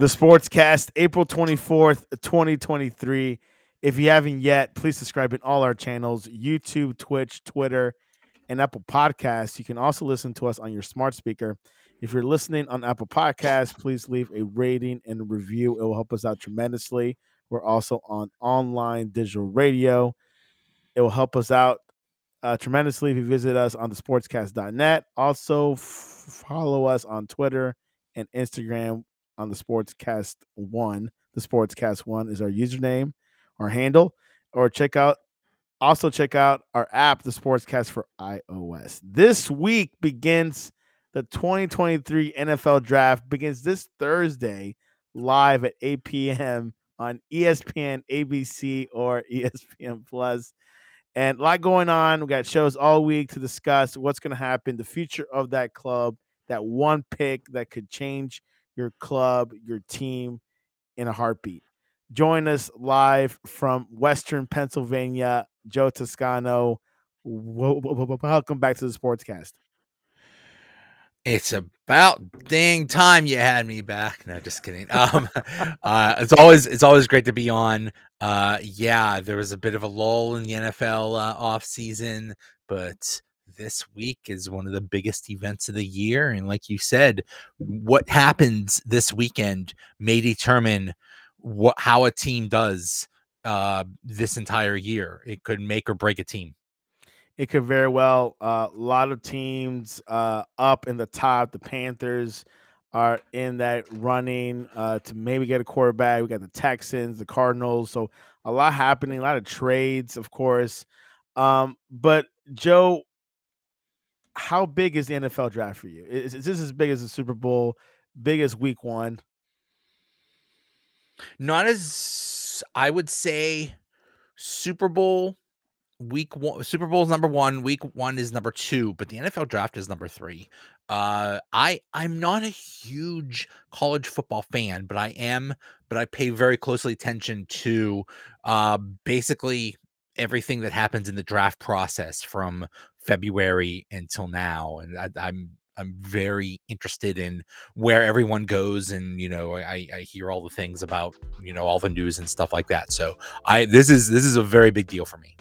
the Sportscast, April 24th, 2023. If you haven't yet, please subscribe in all our channels YouTube, Twitch, Twitter, and Apple Podcasts. You can also listen to us on your smart speaker. If you're listening on Apple Podcasts, please leave a rating and review. It will help us out tremendously. We're also on online digital radio. It will help us out uh, tremendously if you visit us on the sportscast.net. Also, f- follow us on Twitter and Instagram on the Sportscast One. The Sportscast One is our username, our handle, or check out also check out our app, the Sportscast for iOS. This week begins the 2023 NFL Draft begins this Thursday live at 8 p.m. on ESPN, ABC, or ESPN Plus. And a lot going on. We got shows all week to discuss what's going to happen, the future of that club, that one pick that could change your club, your team in a heartbeat. Join us live from Western Pennsylvania, Joe Toscano. Welcome back to the Sportscast. It's about dang time you had me back. No, just kidding. Um, uh, it's always it's always great to be on. Uh, yeah, there was a bit of a lull in the NFL uh, off season, but this week is one of the biggest events of the year. And like you said, what happens this weekend may determine what how a team does uh, this entire year. It could make or break a team it could very well. Uh, a lot of teams uh, up in the top. The Panthers are in that running uh, to maybe get a quarterback. We got the Texans, the Cardinals. So a lot happening, a lot of trades, of course. Um, but Joe, how big is the NFL draft for you? Is, is this as big as the Super Bowl? Big as Week One? Not as I would say. Super Bowl week one Super Bowl is number one, week one is number two, but the NFL draft is number three. Uh I I'm not a huge college football fan, but I am, but I pay very closely attention to uh basically everything that happens in the draft process from February until now. And I, I'm I'm very interested in where everyone goes, and you know, I, I hear all the things about you know all the news and stuff like that. So I this is this is a very big deal for me.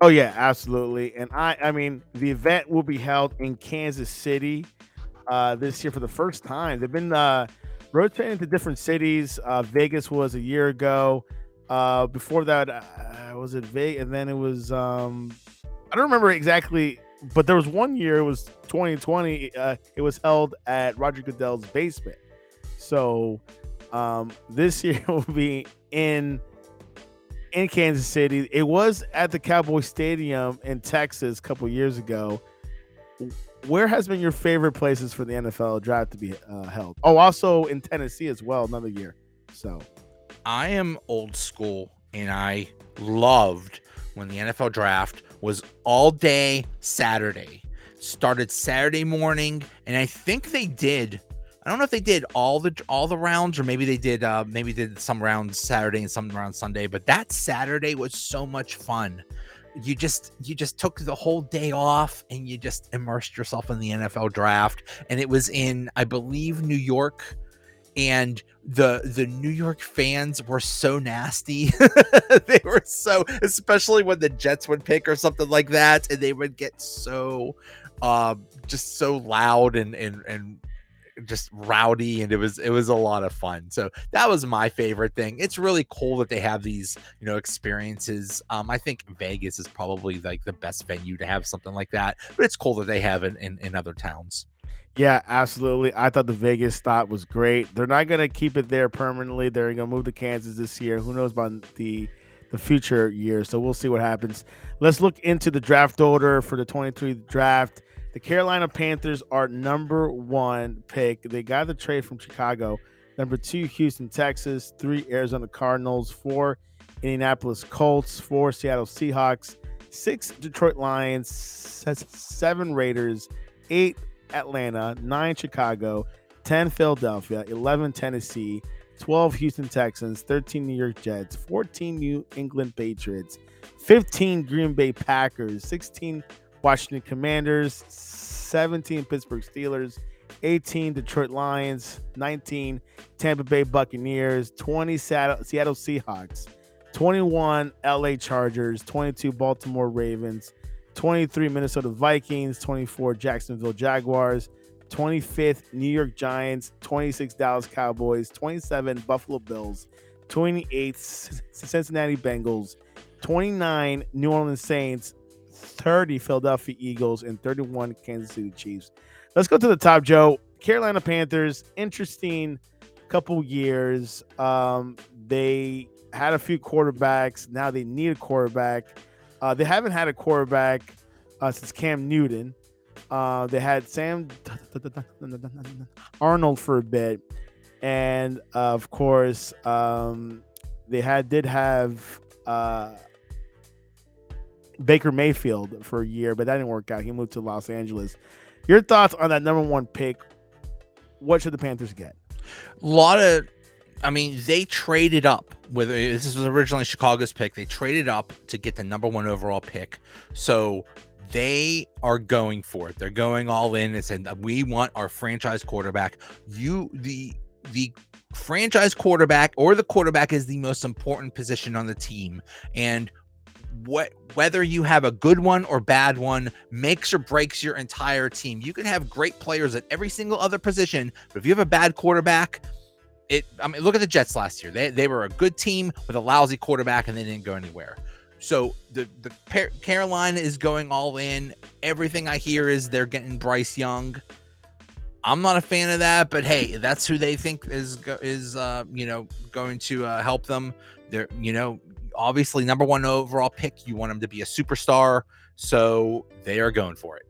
Oh yeah, absolutely. And I I mean the event will be held in Kansas City uh this year for the first time. They've been uh rotating to different cities. Uh Vegas was a year ago. Uh before that uh, was it Vegas and then it was um I don't remember exactly but there was one year it was 2020 uh it was held at Roger Goodell's basement. So um this year will be in in Kansas City. It was at the Cowboy Stadium in Texas a couple years ago. Where has been your favorite places for the NFL draft to be uh, held? Oh, also in Tennessee as well, another year. So, I am old school, and I loved when the NFL draft was all day Saturday. Started Saturday morning, and I think they did I don't know if they did all the all the rounds or maybe they did uh maybe did some rounds Saturday and some rounds Sunday, but that Saturday was so much fun. You just you just took the whole day off and you just immersed yourself in the NFL draft and it was in I believe New York and the the New York fans were so nasty. they were so especially when the Jets would pick or something like that and they would get so um just so loud and and and just rowdy and it was it was a lot of fun. So that was my favorite thing. It's really cool that they have these you know experiences. Um i think vegas is probably like the best venue to have something like that but it's cool that they have it in, in other towns yeah absolutely i thought the vegas stop was great they're not going to keep it there permanently they're going to move to kansas this year who knows about the the future years so we'll see what happens let's look into the draft order for the 23 draft the Carolina Panthers are number one pick. They got the trade from Chicago. Number two, Houston, Texas. Three, Arizona Cardinals. Four, Indianapolis Colts. Four, Seattle Seahawks. Six, Detroit Lions. Seven, Raiders. Eight, Atlanta. Nine, Chicago. 10, Philadelphia. 11, Tennessee. 12, Houston Texans. 13, New York Jets. 14, New England Patriots. 15, Green Bay Packers. 16, Washington Commanders, 17 Pittsburgh Steelers, 18 Detroit Lions, 19 Tampa Bay Buccaneers, 20 Seattle, Seattle Seahawks, 21 LA Chargers, 22 Baltimore Ravens, 23 Minnesota Vikings, 24 Jacksonville Jaguars, 25th New York Giants, 26 Dallas Cowboys, 27 Buffalo Bills, 28 Cincinnati Bengals, 29 New Orleans Saints, 30 Philadelphia Eagles, and 31 Kansas City Chiefs. Let's go to the top, Joe. Carolina Panthers, interesting couple years. Um, they had a few quarterbacks. Now they need a quarterback. Uh, they haven't had a quarterback uh, since Cam Newton. Uh, they had Sam Darnold for a bit, and uh, of course, um, they had did have uh, Baker Mayfield for a year, but that didn't work out. He moved to Los Angeles. Your thoughts on that number one pick? What should the Panthers get? A lot of, I mean, they traded up. With this was originally Chicago's pick. They traded up to get the number one overall pick. So they are going for it. They're going all in and saying we want our franchise quarterback. You the the franchise quarterback or the quarterback is the most important position on the team. And what whether you have a good one or bad one makes or breaks your entire team. You can have great players at every single other position, but if you have a bad quarterback, it I mean look at the Jets last year. They they were a good team with a lousy quarterback and they didn't go anywhere. So the the Carolina is going all in. Everything I hear is they're getting Bryce Young. I'm not a fan of that, but hey, that's who they think is is uh, you know going to uh, help them. They're you know obviously number one overall pick. You want them to be a superstar, so they are going for it.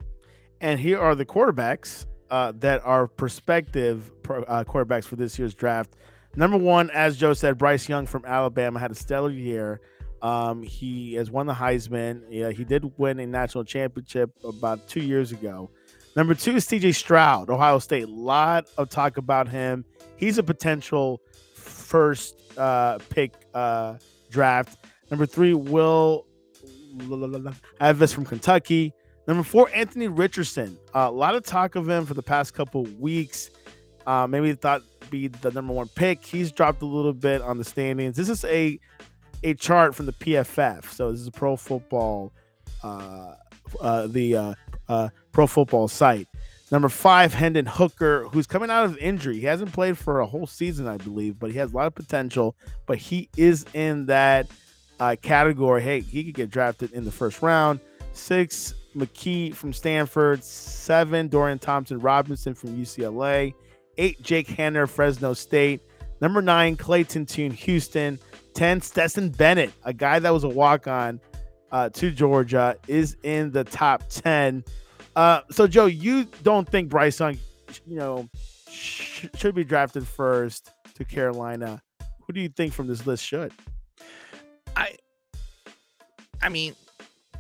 And here are the quarterbacks uh, that are prospective uh, quarterbacks for this year's draft. Number one, as Joe said, Bryce Young from Alabama had a stellar year. Um, he has won the Heisman. Yeah, he did win a national championship about two years ago. Number two is CJ Stroud, Ohio State. A lot of talk about him. He's a potential first uh, pick uh, draft. Number three, Will Levis from Kentucky. Number four, Anthony Richardson. Uh, a lot of talk of him for the past couple weeks. Uh, maybe thought be the number one pick. He's dropped a little bit on the standings. This is a a chart from the PFF. So this is a pro football, uh, uh, the uh, uh, pro football site. Number five, Hendon Hooker, who's coming out of injury. He hasn't played for a whole season, I believe, but he has a lot of potential. But he is in that uh, category. Hey, he could get drafted in the first round. Six, McKee from Stanford. Seven, Dorian Thompson Robinson from UCLA. Eight, Jake Haener, Fresno State. Number nine, Clayton Tune, Houston. 10, Stetson Bennett, a guy that was a walk on uh, to Georgia, is in the top 10. Uh, so, Joe, you don't think Bryce Young, you know, sh- should be drafted first to Carolina. Who do you think from this list should? I, I mean,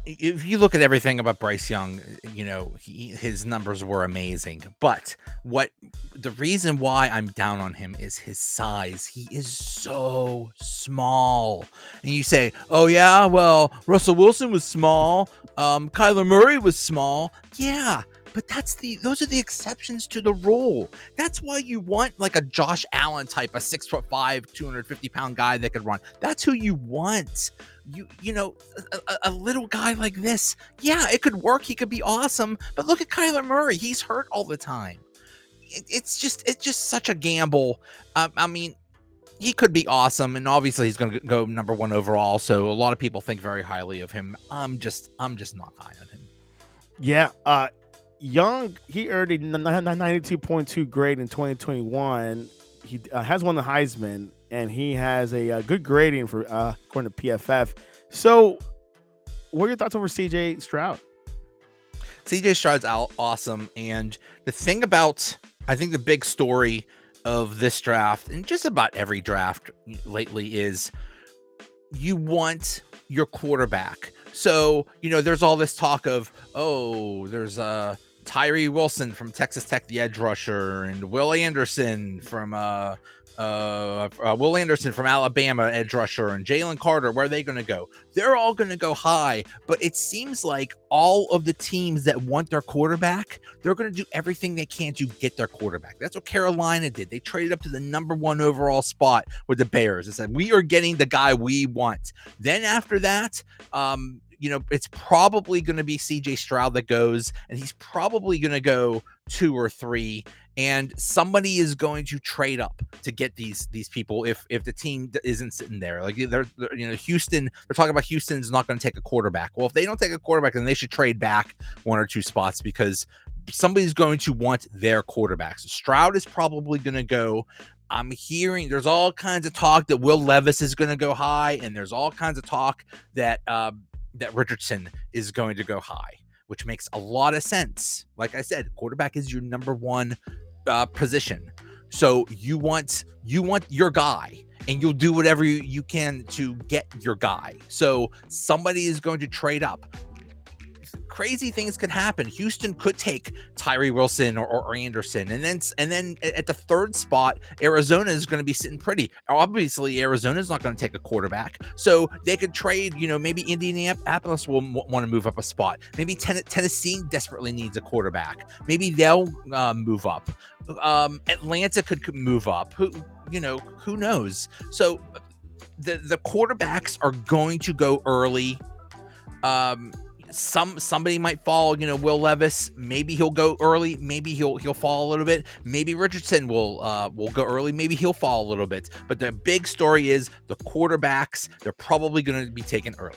if you look at everything about Bryce Young, you know, he, his numbers were amazing. But what the reason why I'm down on him is his size. He is so small. And you say, oh, yeah, well, Russell Wilson was small. Um, Kyler Murray was small. Yeah, but that's the those are the exceptions to the rule. That's why you want like a Josh Allen type, a six foot five, 250 pound guy that could run. That's who you want. You you know, a, a, little guy like this, yeah, it could work. He could be awesome. But look at Kyler Murray. He's hurt all the time. It, it's just it's just such a gamble. Um, I mean, he could be awesome, and obviously he's going to go number one overall. So a lot of people think very highly of him. I'm just I'm just not high on him. Yeah, uh, Young, he earned a 92.2 grade in 2021. He uh, has won the Heisman, and he has a, a uh, good grading for uh, according to PFF. So, what are your thoughts over CJ Stroud? CJ Stroud's out awesome, and the thing about I think the big story of this draft and just about every draft lately is you want your quarterback. So, you know, there's all this talk of, oh, there's a Tyree Wilson from Texas Tech, the edge rusher, and Will Anderson from uh, uh, uh, Will Anderson from Alabama, edge rusher, and Jalen Carter, where are they going to go? They're all going to go high, but it seems like all of the teams that want their quarterback, they're going to do everything they can to get their quarterback. That's what Carolina did. They traded up to the number one overall spot with the Bears. and said, We are getting the guy we want. Then after that, um, you know, it's probably going to be CJ Stroud that goes, and he's probably going to go two or three and somebody is going to trade up to get these these people if if the team isn't sitting there. Like they're, they're you know houston they're talking about houston's not going to take a quarterback. Well if they don't take a quarterback then they should trade back one or two spots because somebody's going to want their quarterbacks. Stroud is probably going to go. I'm hearing there's all kinds of talk that Will Levis is going to go high, and there's all kinds of talk that uh, that Richardson is going to go high, which makes a lot of sense. Like I said, quarterback is your number one uh, position. So you want you want your guy and you'll do whatever you, you can to get your guy. So somebody is going to trade up crazy things could happen. Houston could take Tyree Wilson or, or, Anderson, and then and then at the third spot, Arizona is going to be sitting pretty. Obviously, Arizona is not going to take a quarterback, so they could trade. You know, maybe Indianapolis will m- want to move up a spot. Maybe ten- Tennessee desperately needs a quarterback. Maybe they'll uh, move up. Um, Atlanta could move up. Who you know? Who knows? So the the quarterbacks are going to go early. Um, some somebody might fall. You know, Will Levis. Maybe he'll go early. Maybe he'll he'll fall a little bit. Maybe Richardson will uh will go early. Maybe he'll fall a little bit. But the big story is the quarterbacks. They're probably going to be taken early.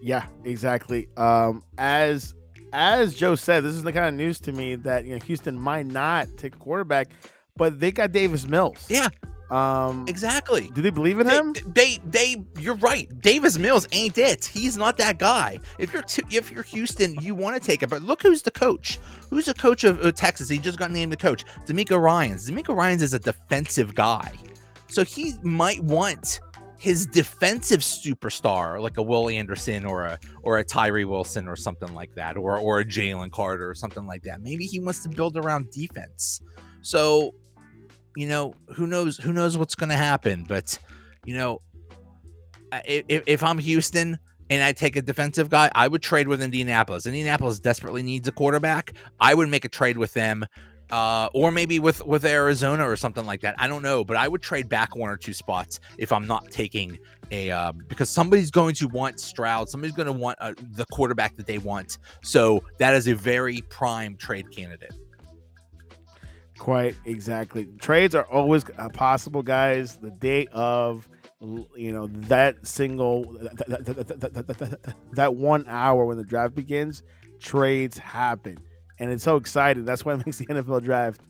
Yeah, exactly. Um, as as Joe said, this is the kind of news to me that you know Houston might not take a quarterback, but they got Davis Mills. Yeah, um, exactly. Do they believe in they, him? They, they, you're right. Davis Mills ain't it. He's not that guy. If you're, t- if you're Houston, you want to take it. But look who's the coach. Who's the coach of uh, Texas? He just got named the coach. DeMeco Ryans. DeMeco Ryans is a defensive guy, so he might want his defensive superstar, like a Will Anderson or a or a Tyree Wilson or something like that, or or a Jalen Carter or something like that. Maybe he wants to build around defense. So you know, who knows? Who knows what's going to happen? But you know, if, if I'm Houston and I take a defensive guy, I would trade with Indianapolis. Indianapolis desperately needs a quarterback. I would make a trade with them, uh, or maybe with with Arizona or something like that. I don't know, but I would trade back one or two spots if I'm not taking a uh, because somebody's going to want Stroud. Somebody's going to want uh, the quarterback that they want. So that is a very prime trade candidate. Quite exactly. Trades are always possible, guys. The day of, you know, that single, that, that, one hour when the draft begins, trades happen. And it's so exciting. That's why it makes the NFL draft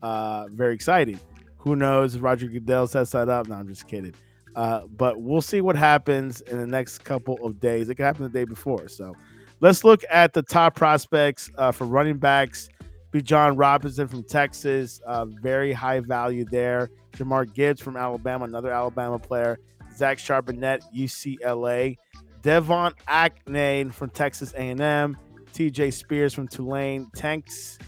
uh, very exciting. Who knows Roger Goodell sets that up? No, I'm just kidding. Uh, but we'll see what happens in the next couple of days. It could happen the day before. So let's look at the top prospects uh, for running backs Bijan Robinson from Texas, uh, very high value there. Jahmyr Gibbs from Alabama, another Alabama player. Zach Charbonnet, UCLA. De'Von Achane from Texas A&M. Tyjae Spears from Tulane. Tanks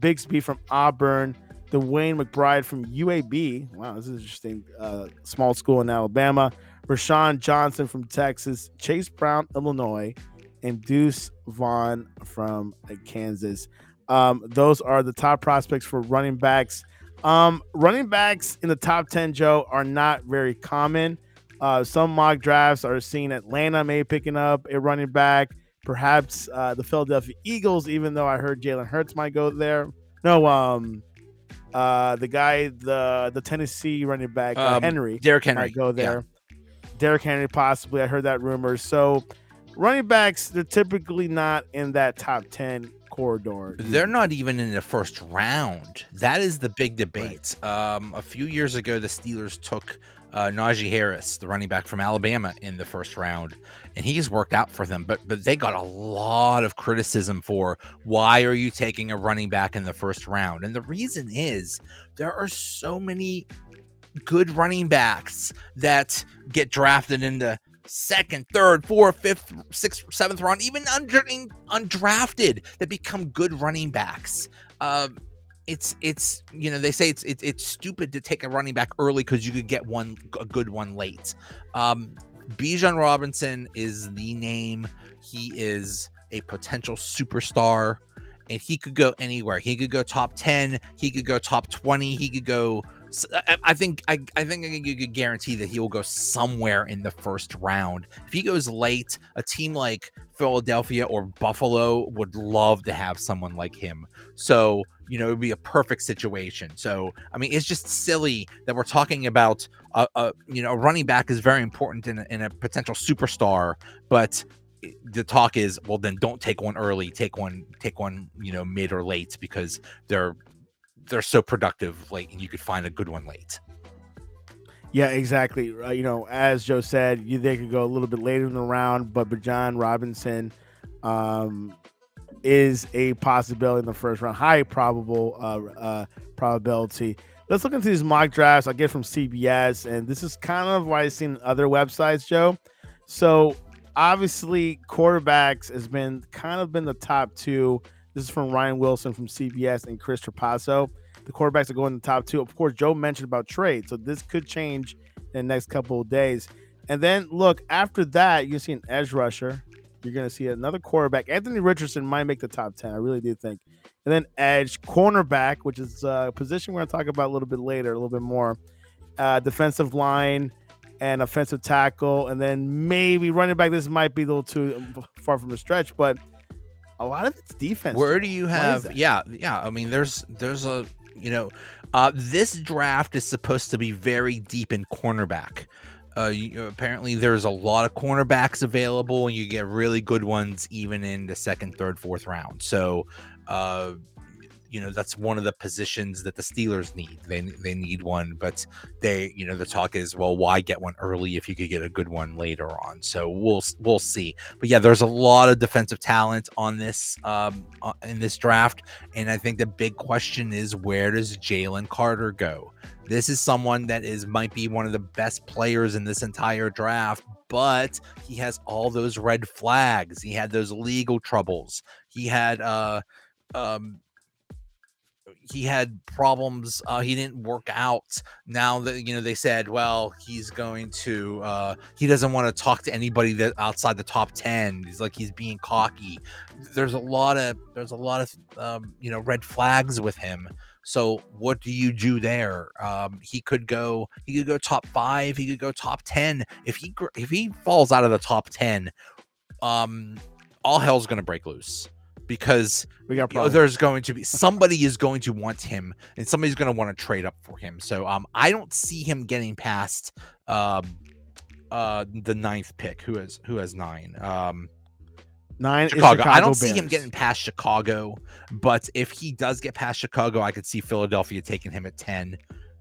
Bigsby from Auburn. DeWayne McBride from UAB. Wow, this is interesting. Uh, small school in Alabama. Roschon Johnson from Texas. Chase Brown, Illinois. And Deuce Vaughn from Kansas. Um, those are the top prospects for running backs. Um, running backs in the top 10, Joe, are not very common. Uh, some mock drafts are seeing Atlanta may picking up a running back, perhaps uh, the Philadelphia Eagles, even though I heard Jalen Hurts might go there. No, um, uh, the guy, the the Tennessee running back, uh, um, Henry, Derrick Henry, might go there. Yeah. Derrick Henry, possibly. I heard that rumor. So, running backs, they're typically not in that top 10 corridor. They're not even in the first round. That is the big debate. Right. Um, a few years ago, the Steelers took uh, Najee Harris, the running back from Alabama, in the first round, and he's worked out for them. But but they got a lot of criticism for why are you taking a running back in the first round? And the reason is there are so many good running backs that get drafted into second, third, fourth, fifth, sixth, seventh round, even under, undrafted that become good running backs. Uh, it's it's you know they say it's it's, it's stupid to take a running back early because you could get one a good one late. Um, Bijan Robinson is the name. He is a potential superstar, and he could go anywhere. He could go top ten. He could go top twenty. He could go. I, think I, I think you could guarantee that he will go somewhere in the first round. If he goes late, a team like Philadelphia or Buffalo would love to have someone like him. So you know, it would be a perfect situation. So, I mean, it's just silly that we're talking about a, a you know, a running back is very important in a, in a potential superstar, but the talk is, well, then don't take one early, take one, take one, you know, mid or late because they're they're so productive late, and you could find a good one late. Yeah, exactly. Uh, you know, as Joe said, you they could go a little bit later in the round, but Bijan Robinson, um, is a possibility in the first round, high probable uh, uh, probability. Let's look into these mock drafts I get from CBS, and this is kind of what I've seen other websites, Joe. So obviously, quarterbacks has been kind of been the top two. This is from Ryan Wilson from CBS and Chris Trapasso. The quarterbacks are going in the top two. Of course, Joe mentioned about trade, so this could change in the next couple of days. And then look after that, you see an edge rusher you're going to see another quarterback. Anthony Richardson might make the top 10. I really do think. And then edge, cornerback, which is a position we're going to talk about a little bit later, a little bit more. Uh, defensive line and offensive tackle. And then maybe running back. This might be a little too far from the stretch, but a lot of it's defense. Where do you have? Yeah, yeah. I mean, there's there's a you know, uh, this draft is supposed to be very deep in cornerback. Uh, you, apparently, there's a lot of cornerbacks available, and you get really good ones even in the second, third, fourth round. So, uh, you know that's one of the positions that the Steelers need. They they need one, but they you know the talk is well, why get one early if you could get a good one later on? So we'll we'll see. But yeah, there's a lot of defensive talent on this um uh, in this draft, and I think the big question is where does Jalen Carter go? This is someone that is might be one of the best players in this entire draft, but he has all those red flags. He had those legal troubles. He had uh um he had problems uh, he didn't work out now that you know they said well he's going to uh, he doesn't want to talk to anybody that outside the top 10 he's like he's being cocky there's a lot of there's a lot of um, you know red flags with him so what do you do there? Um, he could go. He could go top five. He could go top ten. If he if he falls out of the top ten, um, all hell's going to break loose because we got you know, there's going to be somebody is going to want him and somebody's going to want to trade up for him. So um, I don't see him getting past um, uh, the ninth pick. Who has who has nine? Um, Nine Chicago. Chicago I don't Bears. see him getting past Chicago, but if he does get past Chicago, I could see Philadelphia taking him at 10.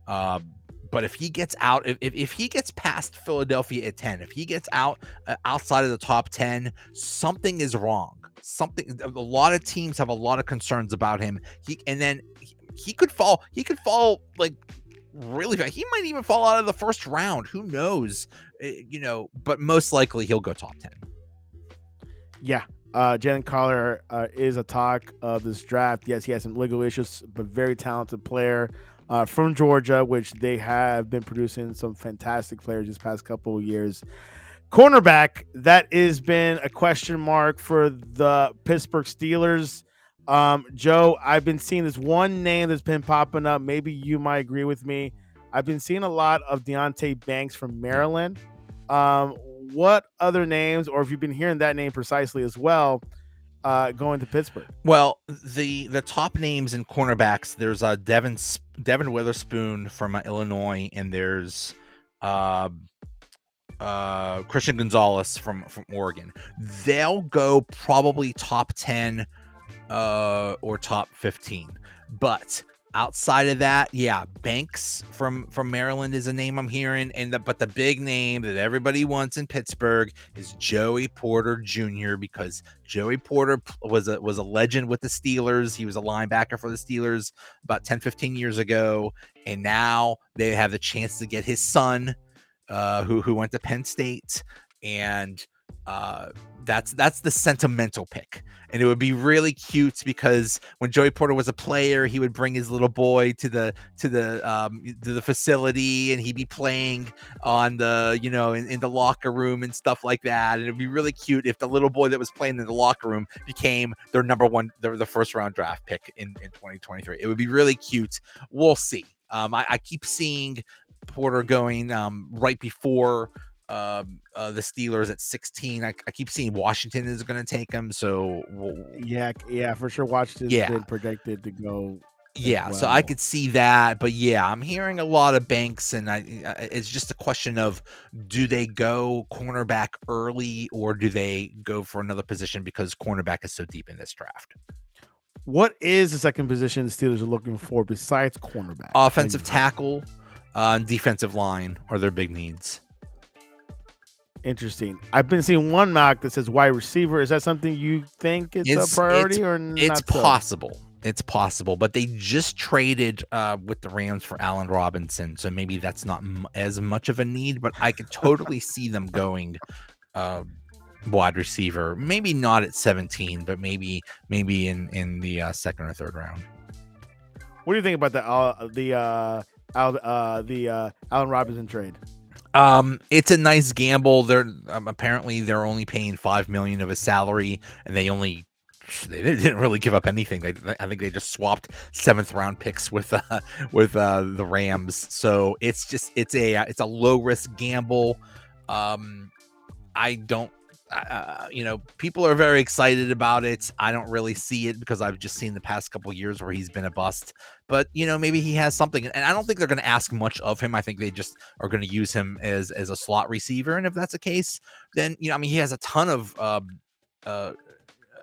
Um, but if he gets out, if, if he gets past Philadelphia at 10, if he gets out uh, outside of the top 10, something is wrong. Something, a lot of teams have a lot of concerns about him. He, and then he, he could fall, he could fall like really bad. He might even fall out of the first round. Who knows? Uh, you know, but most likely he'll go top 10 yeah, uh, Jalen Carter uh, is a talk of this draft. Yes, he has some legal issues, but very talented player uh, from Georgia, which they have been producing some fantastic players this past couple of years. Cornerback, that has been a question mark for the Pittsburgh Steelers. Um, Joe, I've been seeing this one name that's been popping up. Maybe you might agree with me. I've been seeing a lot of Deonte Banks from Maryland. Um, what other names, or if you've been hearing that name precisely as well, uh, going to Pittsburgh? Well, the the top names in cornerbacks. There's uh, Devin Devon Witherspoon from uh, Illinois, and there's uh, uh, Christian Gonzalez from from Oregon. They'll go probably top ten uh, or top fifteen, but outside of that, yeah, Banks from from Maryland is a name I'm hearing, and the, but the big name that everybody wants in Pittsburgh is Joey Porter Jr. because Joey Porter was a was a legend with the Steelers. He was a linebacker for the Steelers about 10, 15 years ago, and now they have the chance to get his son, uh, who who went to Penn State, and uh, that's that's the sentimental pick and it would be really cute because when Joey Porter was a player, he would bring his little boy to the to the um to the facility and he'd be playing on the you know in, in the locker room and stuff like that. And it'd be really cute if the little boy that was playing in the locker room became their number one, their the first round draft pick in, in 2023. It would be really cute. We'll see. Um, I, I keep seeing Porter going um, right before um, uh, the Steelers at 16. I, I keep seeing Washington is going to take him. So we'll, yeah, yeah, for sure. Washington's Yeah. been projected to go. yeah, so I could see that. But yeah, I'm hearing a lot of banks, and I, it's just a question of do they go cornerback early or do they go for another position because cornerback is so deep in this draft? What is the second position the Steelers are looking for besides cornerback? Offensive tackle, uh, and defensive line are their big needs. Interesting. I've been seeing one mock that says wide receiver. Is that something you think is It's- a priority or not? It's so? possible. It's possible, but they just traded uh, with the Rams for Allen Robinson, so maybe that's not m- as much of a need. But I could totally see them going uh, wide receiver. Maybe not at 17, but maybe maybe in in the uh, second or third round. What do you think about the uh, the uh, Al, uh, the uh, Allen Robinson trade? Um, it's a nice gamble. They're um, apparently they're only paying five million of his salary, and they only they didn't really give up anything. They, I think they just swapped seventh round picks with uh, with uh, the Rams. So it's just it's a it's a low risk gamble. Um, I don't. Uh, you know, people are very excited about it. I don't really see it because I've just seen the past couple years where he's been a bust. But you know, maybe he has something, and I don't think they're going to ask much of him. I think they just are going to use him as as a slot receiver, and if that's the case, then you know, I mean, he has a ton of um, uh,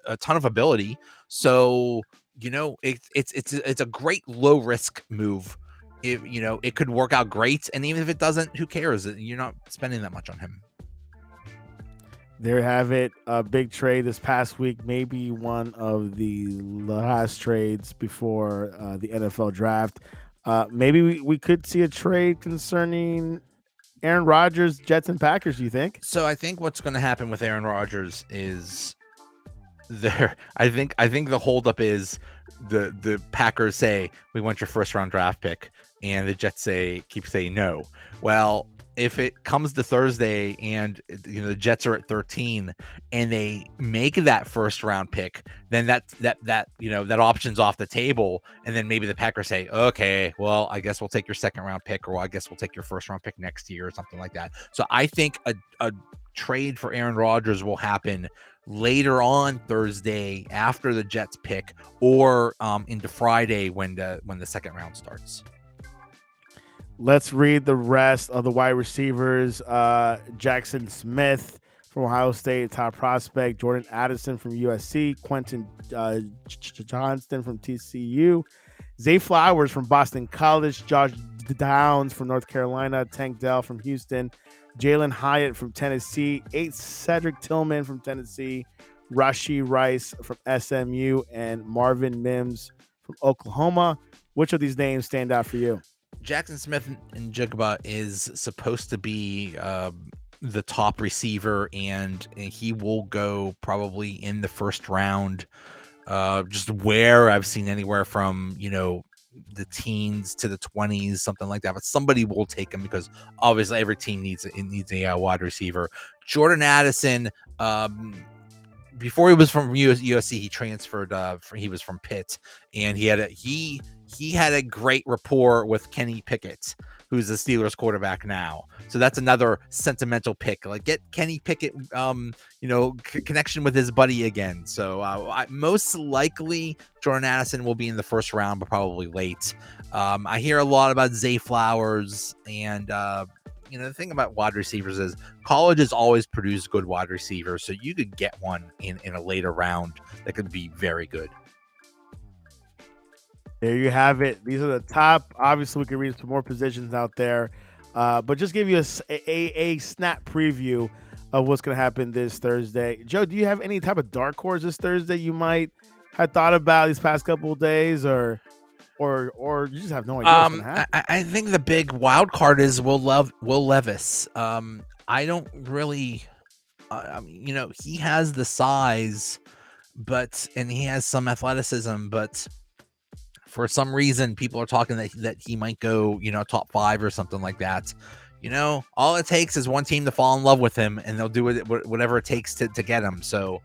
a ton of ability. So you know, it, it's it's it's a great low risk move. If you know, it could work out great, and even if it doesn't, who cares? You're not spending that much on him. There have it. A big trade this past week, maybe one of the last trades before uh, the NFL draft. Uh, maybe we, we could see a trade concerning Aaron Rodgers, Jets, and Packers. Do you think? So I think what's going to happen with Aaron Rodgers is there. I think I think the holdup is the the Packers say we want your first round draft pick, and the Jets say keep saying no. Well, if it comes to Thursday and you know the Jets are at 13 and they make that first round pick, then that that that you know that option's off the table, and then maybe the Packers say, okay, well I guess we'll take your second round pick, or I guess we'll take your first round pick next year, or something like that. So I think a a trade for Aaron Rodgers will happen later on Thursday after the Jets pick, or um, into Friday when the when the second round starts. Let's read the rest of the wide receivers. Uh, Jaxon Smith from Ohio State, top prospect. Jordan Addison from USC. Quentin uh, Johnston from TCU. Zay Flowers from Boston College. Josh Downs from North Carolina. Tank Dell from Houston. Jalin Hyatt from Tennessee. Eight Cedric Tillman from Tennessee. Rashee Rice from SMU. And Marvin Mims from Oklahoma. Which of these names stand out for you? Jackson Smith and Jigba is supposed to be um, the top receiver, and he will go probably in the first round. Uh, just where I've seen anywhere from you know the teens to the twenties, something like that. But somebody will take him because obviously every team needs it needs a uh, wide receiver. Jordan Addison. Um, before he was from US, USC, he transferred. Uh, he was from Pitt, and he had a he he had a great rapport with Kenny Pickett, who's the Steelers quarterback now. So that's another sentimental pick. Like get Kenny Pickett, um, you know, c- connection with his buddy again. So uh, I, most likely Jordan Addison will be in the first round, but probably late. Um, I hear a lot about Zay Flowers, and uh, you know the thing about wide receivers is college has always produced good wide receivers. So you could get one in in a later round that could be very good. There you have it. These are the top. Obviously, we can read some more positions out there, uh, but just give you a a snap preview of what's going to happen this Thursday. Joe, do you have any type of dark horse this Thursday you might have thought about these past couple days, or, or, or you just have no idea Um, I. I think the big wild card is Will Love Will Levis. Um, I don't really Uh, I mean, you know, he has the size, but and he has some athleticism, but for some reason, people are talking that that he might go, you know, top five or something like that. You know, all it takes is one team to fall in love with him, and they'll do it whatever it takes to, to get him. So,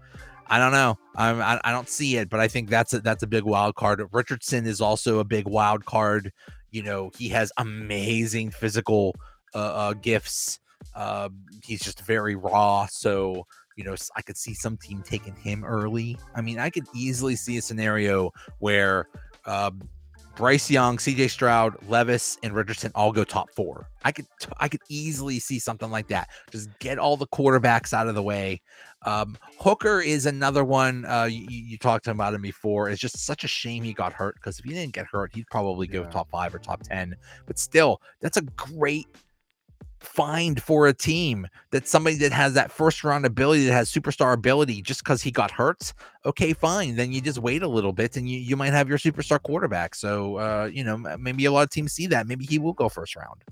I don't know. I'm, I, I don't see it, but I think that's a, that's a big wild card. Richardson is also a big wild card. You know, he has amazing physical uh, uh, gifts. Uh, he's just very raw. So, you know, I could see some team taking him early. I mean, I could easily see a scenario where um, Bryce Young, CJ Stroud, Levis, and Richardson all go top four. I could I could easily see something like that. Just get all the quarterbacks out of the way. Um, Hooker is another one. Uh, you, you, talked about him before. It's just such a shame he got hurt because if he didn't get hurt, he'd probably go yeah. top five or top ten. But still, that's a great find for a team that somebody that has that first round ability that has superstar ability just because he got hurt okay fine then you just wait a little bit and you, you might have your superstar quarterback. So uh you know maybe a lot of teams see that. Maybe he will go first round.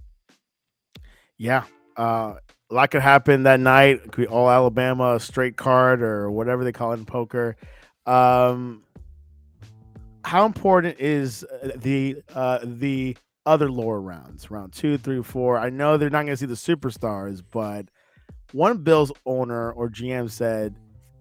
Yeah uh a lot could happen that night could be all alabama straight card or whatever they call it in poker. Um how important is uh, the uh the other lower rounds, round two, three, four. I know they're not going to see the superstars, but one Bills owner or GM said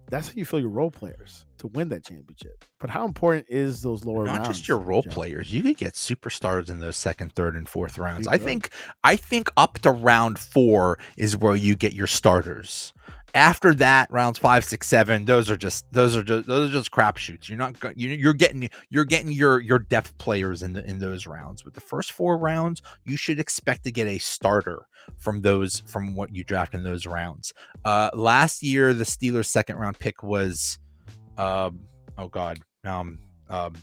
that's how you feel your role players to win that championship. But how important is those lower not rounds, just your role players? You could get superstars in those second, third, and fourth rounds. I think I think up to round four is where you get your starters after that rounds five six seven those are just those are just those are just crapshoots. You're not you're getting you're getting your your depth players in the in those rounds. But the first four rounds you should expect to get a starter from those from what you draft in those rounds. Uh last year the steelers second round pick was um oh god um um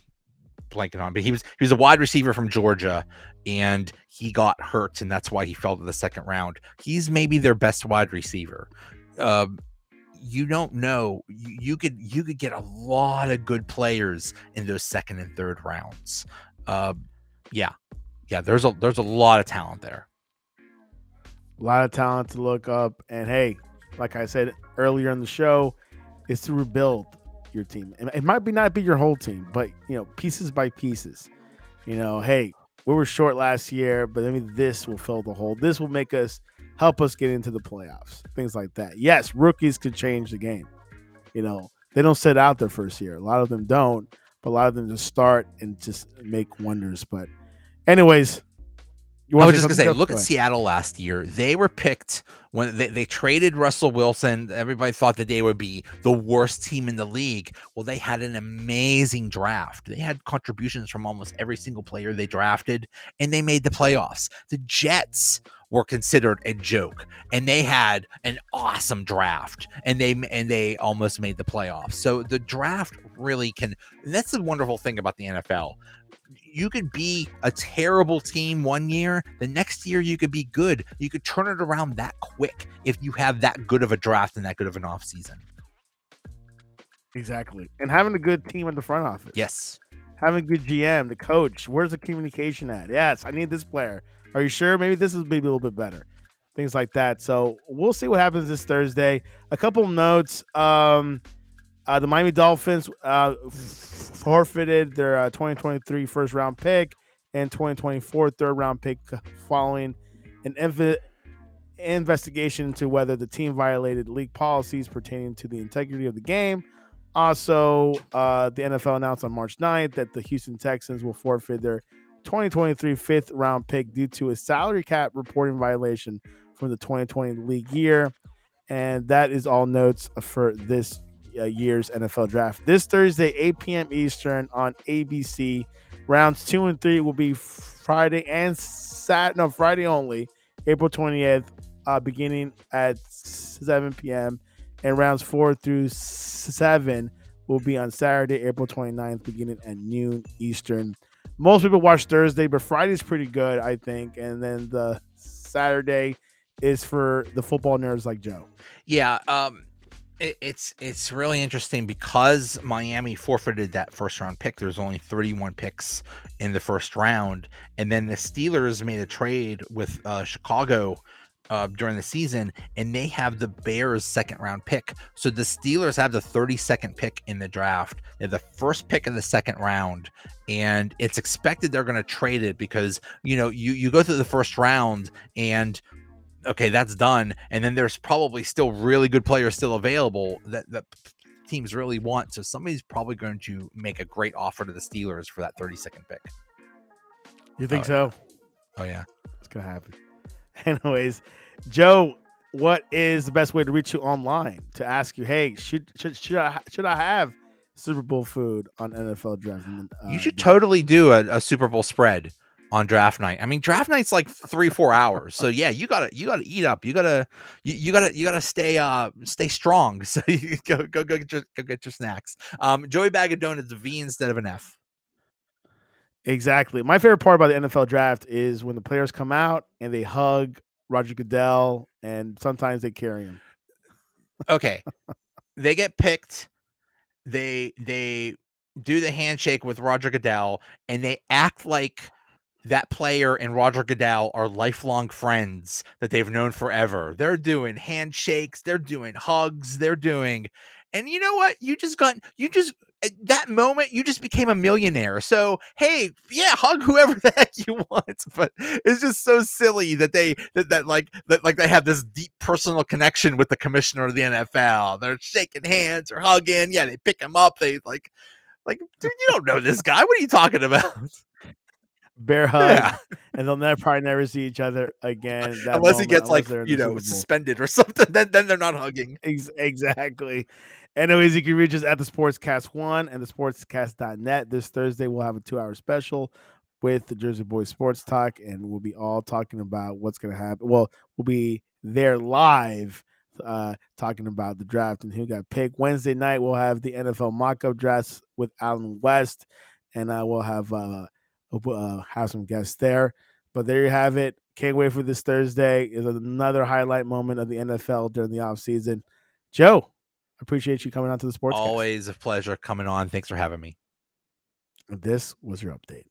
blanking on but he was he was a wide receiver from georgia and he got hurt and that's why he fell to the second round. He's maybe their best wide receiver um, you don't know. You, you, could you could get a lot of good players in those second and third rounds. Uh, yeah, yeah. There's a there's a lot of talent there. A lot of talent to look up, and hey, like I said earlier in the show, is to rebuild your team. It might be not be your whole team, but you know, pieces by pieces. You know, hey, we were short last year, but I mean, this will fill the hole. This will make us help us get into the playoffs, things like that. Yes, rookies could change the game. You know, they don't sit out their first year. A lot of them don't, but a lot of them just start and just make wonders. But, anyways, you I was just gonna say, look at Seattle last year. They were picked when they, they traded Russell Wilson. Everybody thought that they would be the worst team in the league. Well, they had an amazing draft. They had contributions from almost every single player they drafted, and they made the playoffs. The Jets were considered a joke and they had an awesome draft and they and they almost made the playoffs. So the draft really can that's the wonderful thing about the NFL you could be a terrible team one year the next year you could be good. You could turn it around that quick if you have that good of a draft and that good of an off season exactly. And having a good team in the front office. Yes. Having a good gm the coach where's the communication at? Yes i need this player are you sure? Maybe this is maybe a little bit better. Things like that. So we'll see what happens this Thursday. A couple notes. Um, uh, the Miami Dolphins uh, forfeited their uh, 2023 first round pick and 2024 third round pick following an inv- investigation into whether the team violated league policies pertaining to the integrity of the game. Also, uh, the NFL announced on March 9th that the Houston Texans will forfeit their 2023 fifth round pick due to a salary cap reporting violation from the 2020 league year. And that is all notes for this uh, year's NFL draft. This Thursday, 8 p.m. Eastern on ABC. Rounds two and three will be Friday and Sat no Friday only, April 20th, uh, beginning at 7 p.m. And rounds four through seven will be on Saturday, April 29th, beginning at noon Eastern most people watch Thursday, but Friday's pretty good, I think. And then the Saturday is for the football nerds like Joe. Yeah, um, it, it's it's really interesting because Miami forfeited that first round pick. There's only 31 picks in the first round, and then the Steelers made a trade with uh, Chicago uh, during the season, and they have the Bears' second round pick. So the Steelers have the 32nd pick in the draft. They're the first pick of the second round, and it's expected they're going to trade it because you know you you go through the first round and okay that's done, and then there's probably still really good players still available that that teams really want. So somebody's probably going to make a great offer to the Steelers for that 32nd pick. You think oh, so? Oh yeah, it's gonna happen. Anyways, Joe, what is the best way to reach you online to ask you, hey, should should should I should I have Super Bowl food on NFL draft? Uh, you should totally do a, a, Super Bowl spread on draft night. I mean, draft night's like three four hours, so yeah, you gotta you gotta eat up. You gotta you, you gotta you gotta stay uh stay strong. So you go go go get your go get your snacks. Um, Joey Bag of Donuts, a V instead of an F. Exactly. My favorite part about the NFL draft is when the players come out and they hug Roger Goodell, and sometimes they carry him. Okay, they get picked. They they do the handshake with Roger Goodell, and they act like that player and Roger Goodell are lifelong friends that they've known forever. They're doing handshakes, they're doing hugs, they're doing, and you know what? You just got you just Eh, that moment you just became a millionaire. So hey, yeah, hug whoever the heck you want. But it's just so silly that they that, that like that like they have this deep personal connection with the commissioner of the NFL. They're shaking hands or hugging. Yeah, they pick him up. They like like dude, you don't know this guy. What are you talking about? Bear hug, yeah. and they'll never probably never see each other again. unless moment, he gets like you know suspended or something, then then they're not hugging. Ex- exactly. Anyways, you can reach us at the Sportscast One and the Sportscast.net. This Thursday, we'll have a two hour special with the Jersey Boys Sports Talk, and we'll be all talking about what's going to happen. Well, we'll be there live uh, talking about the draft and who got picked. Wednesday night, we'll have the NFL mock up drafts with Alan West, and uh, we'll have uh, uh, have some guests there. But there you have it. Can't wait for this Thursday. Is another highlight moment of the NFL during the offseason. Joe, Appreciate you coming on to the sports. Always a pleasure coming on. Thanks for having me. This was your update.